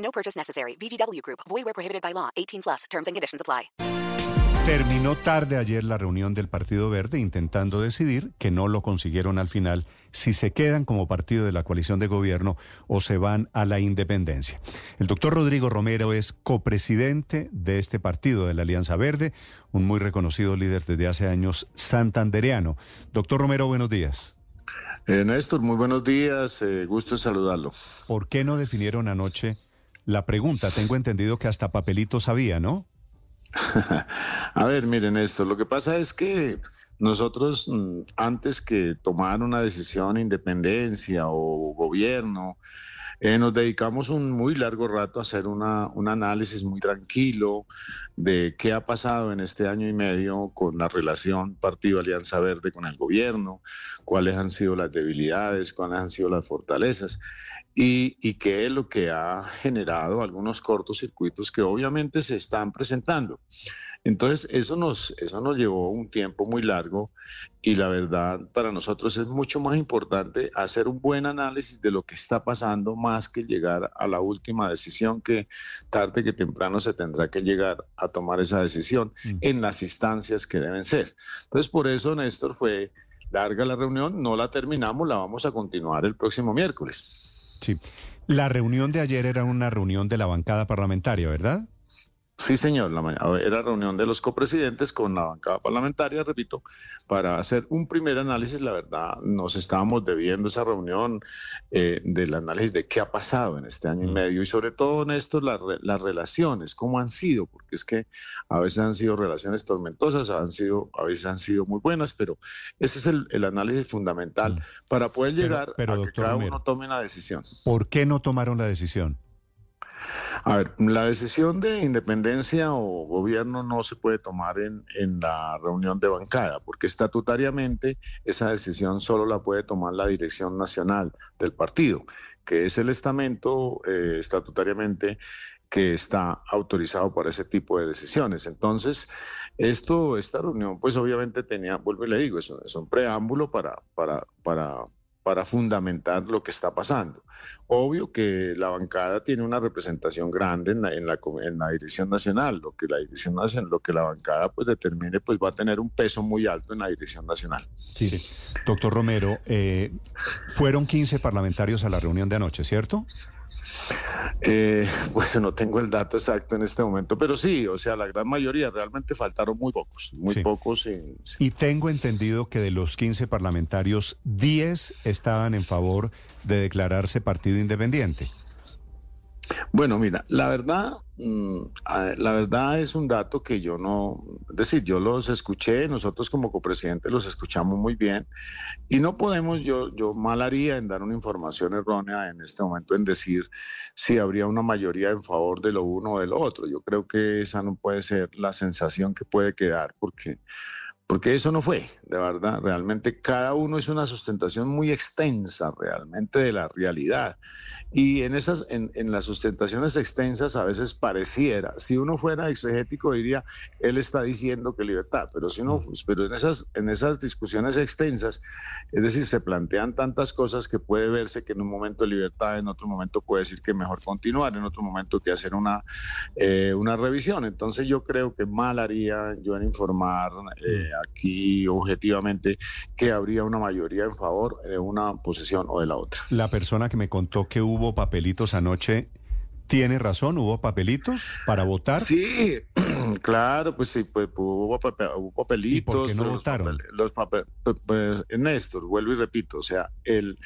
No purchase necessary. VGW Group. Void where prohibited by law. 18 plus. Terms and conditions apply. Terminó tarde ayer la reunión del Partido Verde intentando decidir, que no lo consiguieron al final, si se quedan como partido de la coalición de gobierno o se van a la independencia. El doctor Rodrigo Romero es copresidente de este partido, de la Alianza Verde, un muy reconocido líder desde hace años santandereano. Doctor Romero, buenos días. Eh, Néstor, muy buenos días, eh, gusto en saludarlo. ¿Por qué no definieron anoche la pregunta? Tengo entendido que hasta papelitos había, ¿no? A ver, miren esto, lo que pasa es que nosotros mm, antes que tomar una decisión independencia o gobierno, eh, nos dedicamos un muy largo rato a hacer una, un análisis muy tranquilo de qué ha pasado en este año y medio con la relación Partido Alianza Verde con el gobierno, cuáles han sido las debilidades, cuáles han sido las fortalezas y, y qué es lo que ha generado algunos cortocircuitos que obviamente se están presentando. Entonces, eso nos, eso nos llevó un tiempo muy largo y la verdad para nosotros es mucho más importante hacer un buen análisis de lo que está pasando más que llegar a la última decisión que tarde que temprano se tendrá que llegar a tomar esa decisión en las instancias que deben ser. Entonces, por eso, Néstor, fue larga la reunión, no la terminamos, la vamos a continuar el próximo miércoles. Sí. La reunión de ayer era una reunión de la bancada parlamentaria, ¿verdad? Sí, señor. La mañana era reunión de los copresidentes con la bancada parlamentaria, repito, para hacer un primer análisis. La verdad, nos estábamos debiendo esa reunión eh, del análisis de qué ha pasado en este año y medio y sobre todo en esto las, las relaciones, cómo han sido, porque es que a veces han sido relaciones tormentosas, han sido, a veces han sido muy buenas, pero ese es el, el análisis fundamental para poder llegar pero, pero, a que cada Romero, uno tome una decisión. ¿Por qué no tomaron la decisión? A ver, la decisión de independencia o gobierno no se puede tomar en, en, la reunión de bancada, porque estatutariamente esa decisión solo la puede tomar la dirección nacional del partido, que es el estamento eh, estatutariamente que está autorizado para ese tipo de decisiones. Entonces, esto, esta reunión, pues obviamente tenía, vuelvo y le digo, es, es un preámbulo para, para, para para fundamentar lo que está pasando. Obvio que la bancada tiene una representación grande en la, en la, en la dirección nacional, lo que la dirección nacional, lo que la bancada pues determine, pues va a tener un peso muy alto en la dirección nacional. Sí, sí. doctor Romero, eh, fueron 15 parlamentarios a la reunión de anoche, ¿cierto? Eh, pues no tengo el dato exacto en este momento, pero sí, o sea, la gran mayoría, realmente faltaron muy pocos, muy sí. pocos. Y, sí. y tengo entendido que de los 15 parlamentarios, 10 estaban en favor de declararse partido independiente. Bueno, mira, la verdad, mm, la verdad es un dato que yo no, es decir, yo los escuché, nosotros como copresidente los escuchamos muy bien y no podemos, yo, yo mal haría en dar una información errónea en este momento en decir si habría una mayoría en favor de lo uno o de lo otro. Yo creo que esa no puede ser la sensación que puede quedar porque porque eso no fue, de verdad, realmente cada uno es una sustentación muy extensa realmente de la realidad. Y en esas, en, en, las sustentaciones extensas a veces pareciera, si uno fuera exegético diría, él está diciendo que libertad, pero si no, pues, pero en esas, en esas discusiones extensas, es decir, se plantean tantas cosas que puede verse que en un momento libertad, en otro momento puede decir que mejor continuar, en otro momento que hacer una, eh, una revisión. Entonces yo creo que mal haría yo en informar. Eh, aquí objetivamente que habría una mayoría en favor de una posición o de la otra. La persona que me contó que hubo papelitos anoche tiene razón, hubo papelitos para votar. Sí, claro, pues sí, pues, hubo, papel, hubo papelitos. ¿Y por qué no votaron? Los papel, los papel, pues, Néstor, vuelvo y repito, o sea, el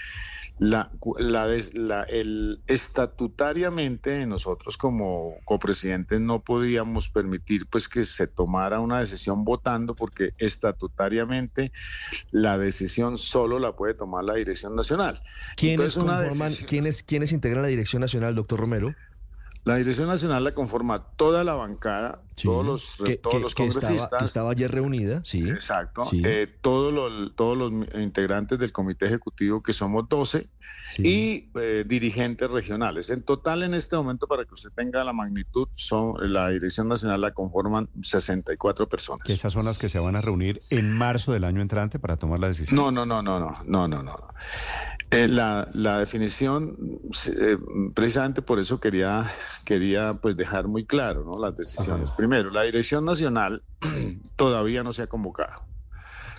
la, la, la, el, estatutariamente nosotros como copresidentes no podíamos permitir pues que se tomara una decisión votando porque estatutariamente la decisión solo la puede tomar la dirección nacional. ¿Quiénes conforman, ¿quiénes, ¿quiénes integran la dirección nacional, doctor Romero? La Dirección Nacional la conforma toda la bancada, Sí, todos los, que, todos que- los que estaba, congresistas. que estaba ayer reunida, sí. Exacto. Sí. eh, todos, los, todos los integrantes del comité ejecutivo, que somos 12, sí. y eh, dirigentes regionales. En total, en este momento, para que usted tenga la magnitud, son la Dirección Nacional la conforman 64 personas. Esas son las que se van a reunir en marzo del año entrante para tomar la decisión. No, no, no, no, no, no, no, no. Eh, la, la definición, eh, precisamente por eso quería, quería pues dejar muy claro ¿no? las decisiones. Ajá. Primero, la Dirección Nacional todavía no se ha convocado.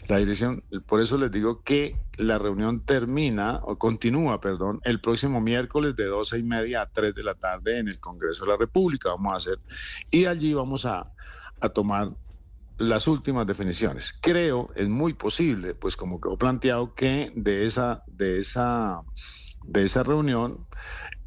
La dirección, por eso les digo que la reunión termina, o continúa, perdón, el próximo miércoles de 12 y media a 3 de la tarde en el Congreso de la República. Vamos a hacer, y allí vamos a, a tomar las últimas definiciones. Creo, es muy posible, pues como quedó planteado, que de esa, de esa, de esa reunión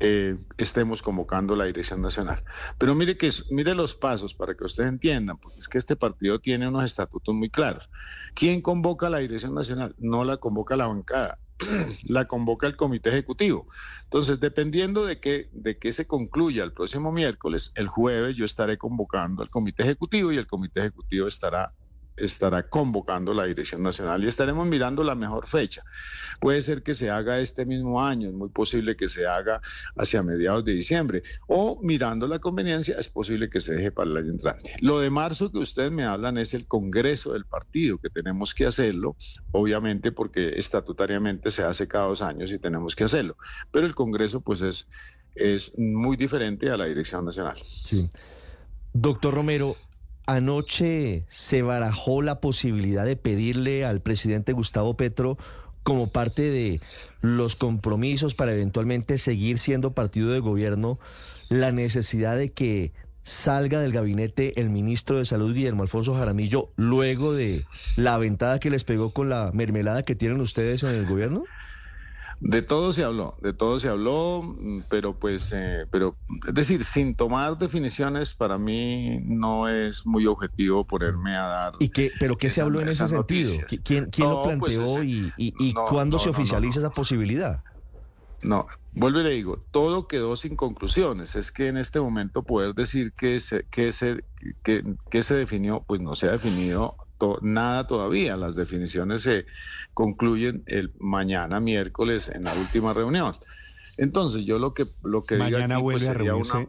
eh, estemos convocando la dirección nacional. Pero mire que mire los pasos para que ustedes entiendan, porque es que este partido tiene unos estatutos muy claros. ¿Quién convoca la dirección nacional? No la convoca la bancada, la convoca el comité ejecutivo. Entonces, dependiendo de que, de que se concluya el próximo miércoles, el jueves yo estaré convocando al comité ejecutivo y el comité ejecutivo estará estará convocando la Dirección Nacional y estaremos mirando la mejor fecha. Puede ser que se haga este mismo año, es muy posible que se haga hacia mediados de diciembre, o mirando la conveniencia, es posible que se deje para el año entrante. Lo de marzo que ustedes me hablan es el Congreso del partido, que tenemos que hacerlo, obviamente porque estatutariamente se hace cada dos años y tenemos que hacerlo, pero el Congreso pues es, es muy diferente a la Dirección Nacional. Sí. Doctor Romero, anoche se barajó la posibilidad de pedirle al presidente Gustavo Petro como parte de los compromisos para eventualmente seguir siendo partido de gobierno la necesidad de que salga del gabinete el ministro de Salud Guillermo Alfonso Jaramillo luego de la aventada que les pegó con la mermelada que tienen ustedes en el gobierno? De todo se habló, de todo se habló, mm, pero pues, eh, pero es decir, sin tomar definiciones, para mí no es muy objetivo ponerme a dar. ¿Y qué, pero qué se habló en ese sentido? noticia. ¿Qui- ¿Quién, quién lo pues, planteó ese- y, y- y no, cuándo no, se oficializa esa posibilidad? No, vuelvo y le digo, todo quedó sin conclusiones. Es que en este momento poder decir que se, que se, que, que se definió, pues no se ha definido to- nada todavía. Las definiciones se concluyen el mañana miércoles en la última reunión. Entonces, yo lo que lo que Mañana aquí, pues, vuelve a sería reunirse, una-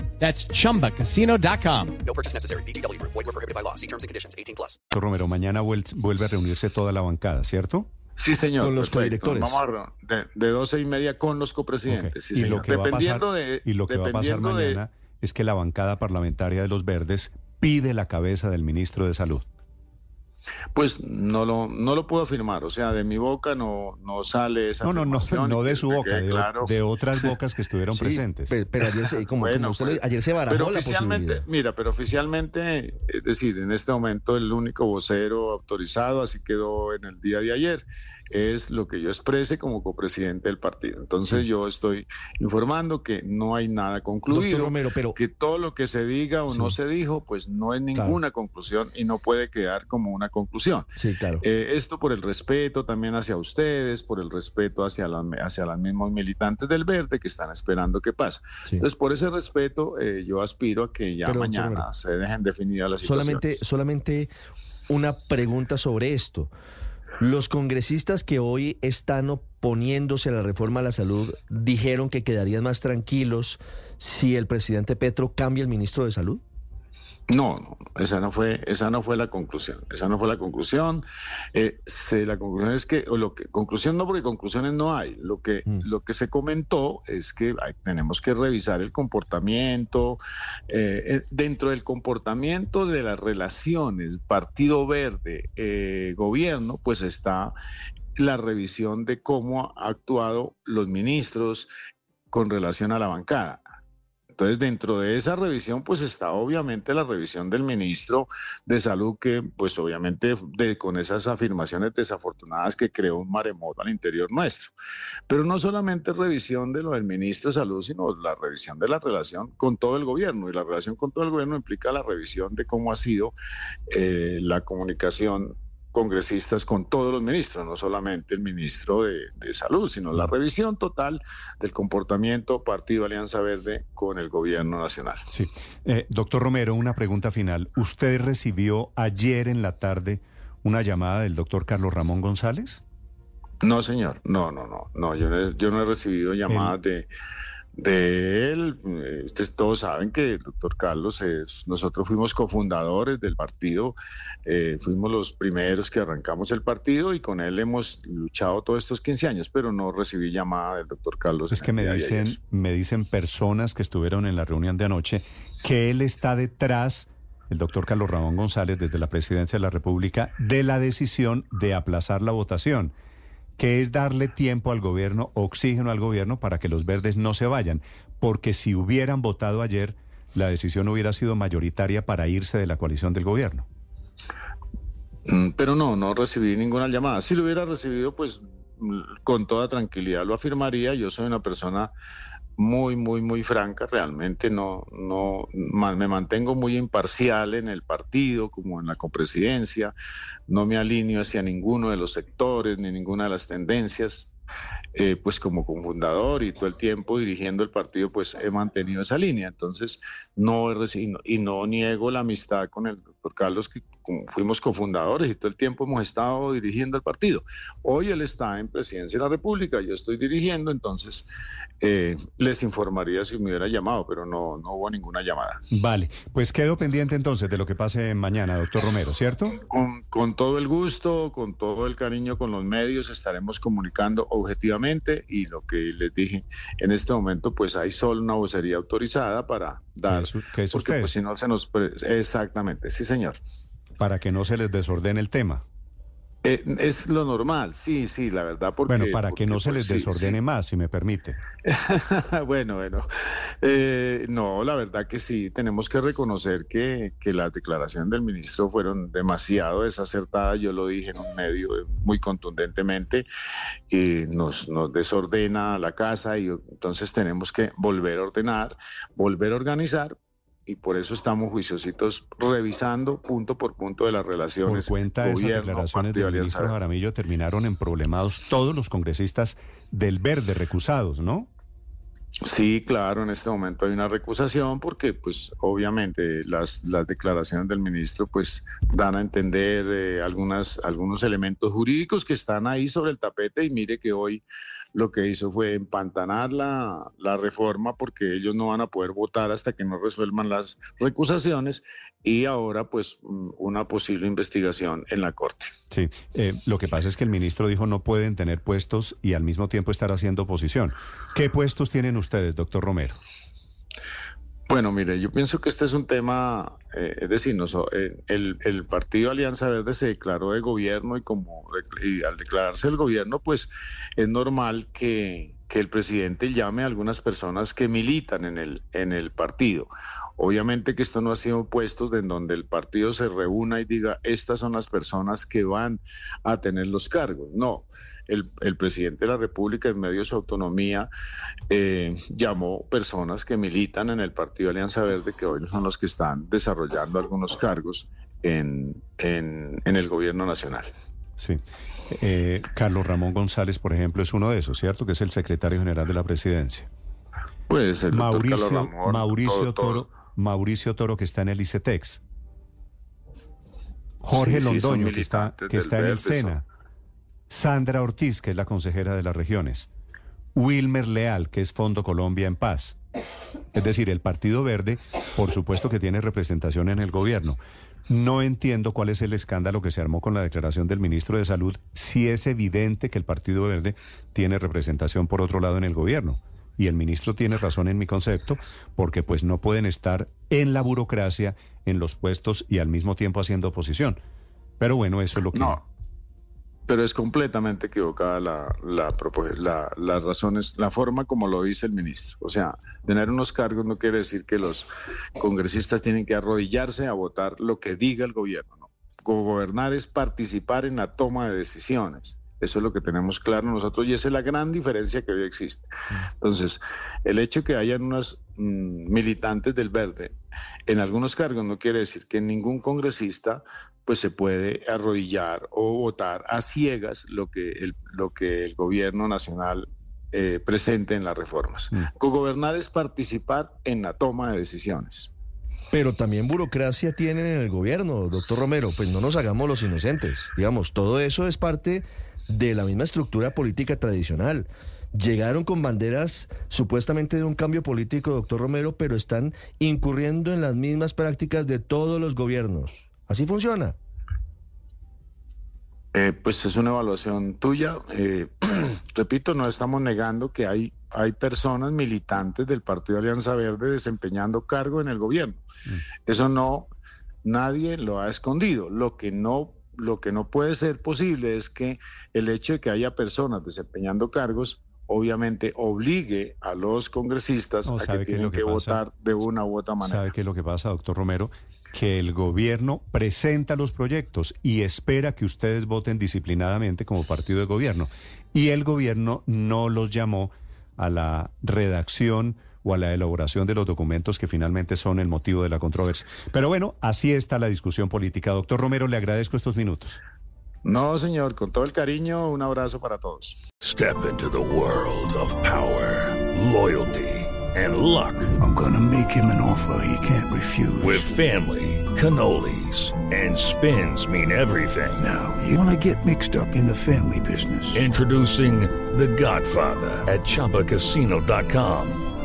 That's chumbacasino.com. No purchase necessary. VGW Group. Void were prohibited by law. See terms and conditions. 18 plus. Romero, mañana vuel- vuelve a reunirse toda la bancada, ¿cierto? Sí, señor. Con los codirectores. Vamos a de, de doce y media con los copresidentes. Ok. Sí, y señor. lo que va a pasar, dependiendo de, y lo que va a pasar dependiendo de- mañana es que la bancada parlamentaria de los Verdes pide la cabeza del ministro de Salud. Pues no lo, no lo puedo afirmar, o sea, de mi boca no, no sale esa No, no, no, no de su boca, de, o- claro. de otras bocas que estuvieron Sí, presentes. pe- Pero, ayer se, como, Bueno, como usted lo- ayer se barajó Pero la oficialmente, posibilidad. mira, pero oficialmente, es decir, en este momento el único vocero autorizado, así quedó en el día de ayer, es lo que yo exprese como copresidente del partido. Entonces yo estoy informando que no hay nada concluido. Romero, pero que todo lo que se diga o Sí. no se dijo, pues no es Claro. ninguna conclusión y no puede quedar como una conclusión. sí, claro. Eh, esto por el respeto también hacia ustedes, por el respeto hacia, las hacia los mismos militantes del Verde que están esperando que pase. sí. Entonces, por ese respeto, eh, yo aspiro a que ya Pero, mañana Romero, se dejen definidas las situaciones. Solamente, solamente una pregunta sobre esto. Los congresistas que hoy están oponiéndose a la reforma a la salud dijeron que quedarían más tranquilos si el presidente Petro cambia el ministro de Salud. No, no, esa no fue, esa no fue la conclusión. Esa no fue la conclusión. Eh, se- la conclusión es que, o lo que, conclusión no, porque conclusiones no hay. Lo que, Mm. lo que se comentó es que hay- tenemos que revisar el comportamiento eh, eh, dentro del comportamiento de las relaciones Partido Verde eh, gobierno, pues está la revisión de cómo ha actuado los ministros con relación a la bancada. Entonces, dentro de esa revisión, pues está obviamente la revisión del ministro de Salud, que pues obviamente de, con esas afirmaciones desafortunadas que creó un maremoto al interior nuestro. Pero no solamente revisión de lo del ministro de Salud, sino la revisión de la relación con todo el gobierno. Y la relación con todo el gobierno implica la revisión de cómo ha sido eh, la comunicación congresistas con todos los ministros, no solamente el ministro de, Salud, sino la revisión total del comportamiento Partido Alianza Verde con el gobierno nacional. Sí. Eh, doctor Romero, una pregunta final. ¿Usted recibió ayer en la tarde una llamada del doctor Carlos Ramón González? No, señor. No, no, no. No, yo no, yo no he recibido llamadas de de él. Eh, ustedes todos saben que el doctor Carlos, es, nosotros fuimos cofundadores del partido, eh, fuimos los primeros que arrancamos el partido y con él hemos luchado todos estos 15 años, pero no recibí llamada del doctor Carlos. Es que me dicen, me dicen personas que estuvieron en la reunión de anoche que él está detrás el doctor Carlos Ramón González desde la presidencia de la República de la decisión de aplazar la votación que es darle tiempo al gobierno, oxígeno al gobierno para que los verdes no se vayan, porque si hubieran votado ayer, la decisión hubiera sido mayoritaria para irse de la coalición del gobierno. Mm, pero no, no recibí ninguna llamada. Si lo hubiera recibido, pues mm, con toda tranquilidad lo afirmaría. Yo soy una persona muy, muy, muy franca. Realmente no, no, me mantengo muy imparcial en el partido, como en la copresidencia. No me alineo hacia ninguno de los sectores ni ninguna de las tendencias. Eh, pues como cofundador y todo el tiempo dirigiendo el partido, pues he mantenido esa línea. Entonces, no he recibido, y no niego la amistad con el doctor Carlos, que fuimos cofundadores y todo el tiempo hemos estado dirigiendo el partido. Hoy él está en presidencia de la República, yo estoy dirigiendo, entonces eh, les informaría si me hubiera llamado, pero no, no hubo ninguna llamada. Vale, pues quedo pendiente entonces de lo que pase mañana, doctor Romero, ¿cierto? Con, con todo el gusto, con todo el cariño con los medios, estaremos comunicando objetivamente y lo que les dije, en este momento pues hay solo una vocería autorizada para dar, ¿Qué es, porque pues si no se nos... Exactamente, sí señor. Para que no se les desordene el tema. Eh, es lo normal, sí, sí, la verdad. Porque, bueno, para que no se les pues, desordene más, si me permite. bueno, bueno. Eh, no, la verdad que sí, tenemos que reconocer que, que las declaraciones del ministro fueron demasiado desacertadas. Yo lo dije en un medio muy contundentemente. y nos, nos desordena la casa y entonces tenemos que volver a ordenar, volver a organizar y por eso estamos juiciositos revisando punto por punto de las relaciones. Por cuenta de esas declaraciones del ministro Jaramillo terminaron en problemados todos los congresistas del verde recusados, ¿no? Sí, claro, en este momento hay una recusación porque pues obviamente las, las declaraciones del ministro pues dan a entender eh, algunas, algunos elementos jurídicos que están ahí sobre el tapete y mire que hoy lo que hizo fue empantanar la, la, reforma porque ellos no van a poder votar hasta que no resuelvan las recusaciones y ahora pues mm, una posible investigación en la Corte. Sí, eh, lo que pasa es que el ministro dijo no pueden tener puestos y al mismo tiempo estar haciendo oposición. ¿Qué puestos tienen ustedes, doctor Romero? Bueno, mire, yo pienso que este es un tema, eh, es decir, eh, el, partido Alianza Verde se declaró de gobierno y como al declararse el gobierno, pues es normal que, el presidente llame a algunas personas que militan en el, en el partido. Obviamente que esto no ha sido puestos en donde el partido se reúna y diga, estas son las personas que van a tener los cargos. No, el, presidente de la República, en medio de su autonomía, eh, llamó personas que militan en el Partido Alianza Verde, que hoy son los que están desarrollando algunos cargos en, en, el gobierno nacional. Sí. Eh, Carlos Ramón González, por ejemplo, es uno de esos, ¿cierto? Que es el secretario general de la presidencia. Pues el Mauricio, Ramón, Mauricio Toro, Mauricio Toro, que está en el ICETEX. Jorge Londoño, que está, que está en el SENA. Sandra Ortiz, que es la consejera de las regiones, Wilmer Leal, que es Fondo Colombia en Paz. Es decir, el Partido Verde, por supuesto que tiene representación en el gobierno. No entiendo cuál es el escándalo que se armó con la declaración del ministro de Salud, si es evidente que el Partido Verde tiene representación por otro lado en el gobierno. Y el ministro tiene razón en mi concepto, porque pues no pueden estar en la burocracia, en los puestos y al mismo tiempo haciendo oposición. Pero bueno, eso es lo que... pero es completamente equivocada la, la, la, las razones, la forma como lo dice el ministro. O sea, tener unos cargos no quiere decir que los congresistas tienen que arrodillarse a votar lo que diga el gobierno. ¿no? Gobernar es participar en la toma de decisiones. Eso es lo que tenemos claro nosotros y esa es la gran diferencia que hoy existe. Entonces, el hecho de que hayan unos mm, militantes del verde en algunos cargos no quiere decir que ningún congresista pues se puede arrodillar o votar a ciegas lo que el, lo que el gobierno nacional eh, presente en las reformas. Cogobernar es participar en la toma de decisiones. Pero también burocracia tienen en el gobierno, doctor Romero, pues no nos hagamos los inocentes. Digamos, todo eso es parte de la misma estructura política tradicional. Llegaron con banderas supuestamente de un cambio político, doctor Romero, pero están incurriendo en las mismas prácticas de todos los gobiernos. ¿Así funciona? Eh, pues es una evaluación tuya. Eh, repito, no estamos negando que hay, hay personas militantes del Partido Alianza Verde desempeñando cargo en el gobierno. Mm. Eso no, nadie lo ha escondido. Lo que no lo que no puede ser posible es que el hecho de que haya personas desempeñando cargos obviamente obligue a los congresistas a que tienen que, votar de una u otra manera. ¿Sabe qué es lo que pasa, doctor Romero? Que el gobierno presenta los proyectos y espera que ustedes voten disciplinadamente como partido de gobierno. Y el gobierno no los llamó a la redacción o a la elaboración de los documentos que finalmente son el motivo de la controversia. Pero bueno, así está la discusión política. Doctor Romero, le agradezco estos minutos. No, señor, con todo el cariño, un abrazo para todos. Step into the world of power, loyalty and luck. I'm gonna make him an offer he can't refuse. With family, cannolis and spins mean everything. Now, you wanna get mixed up in the family business. Introducing The Godfather at chapacasino.com.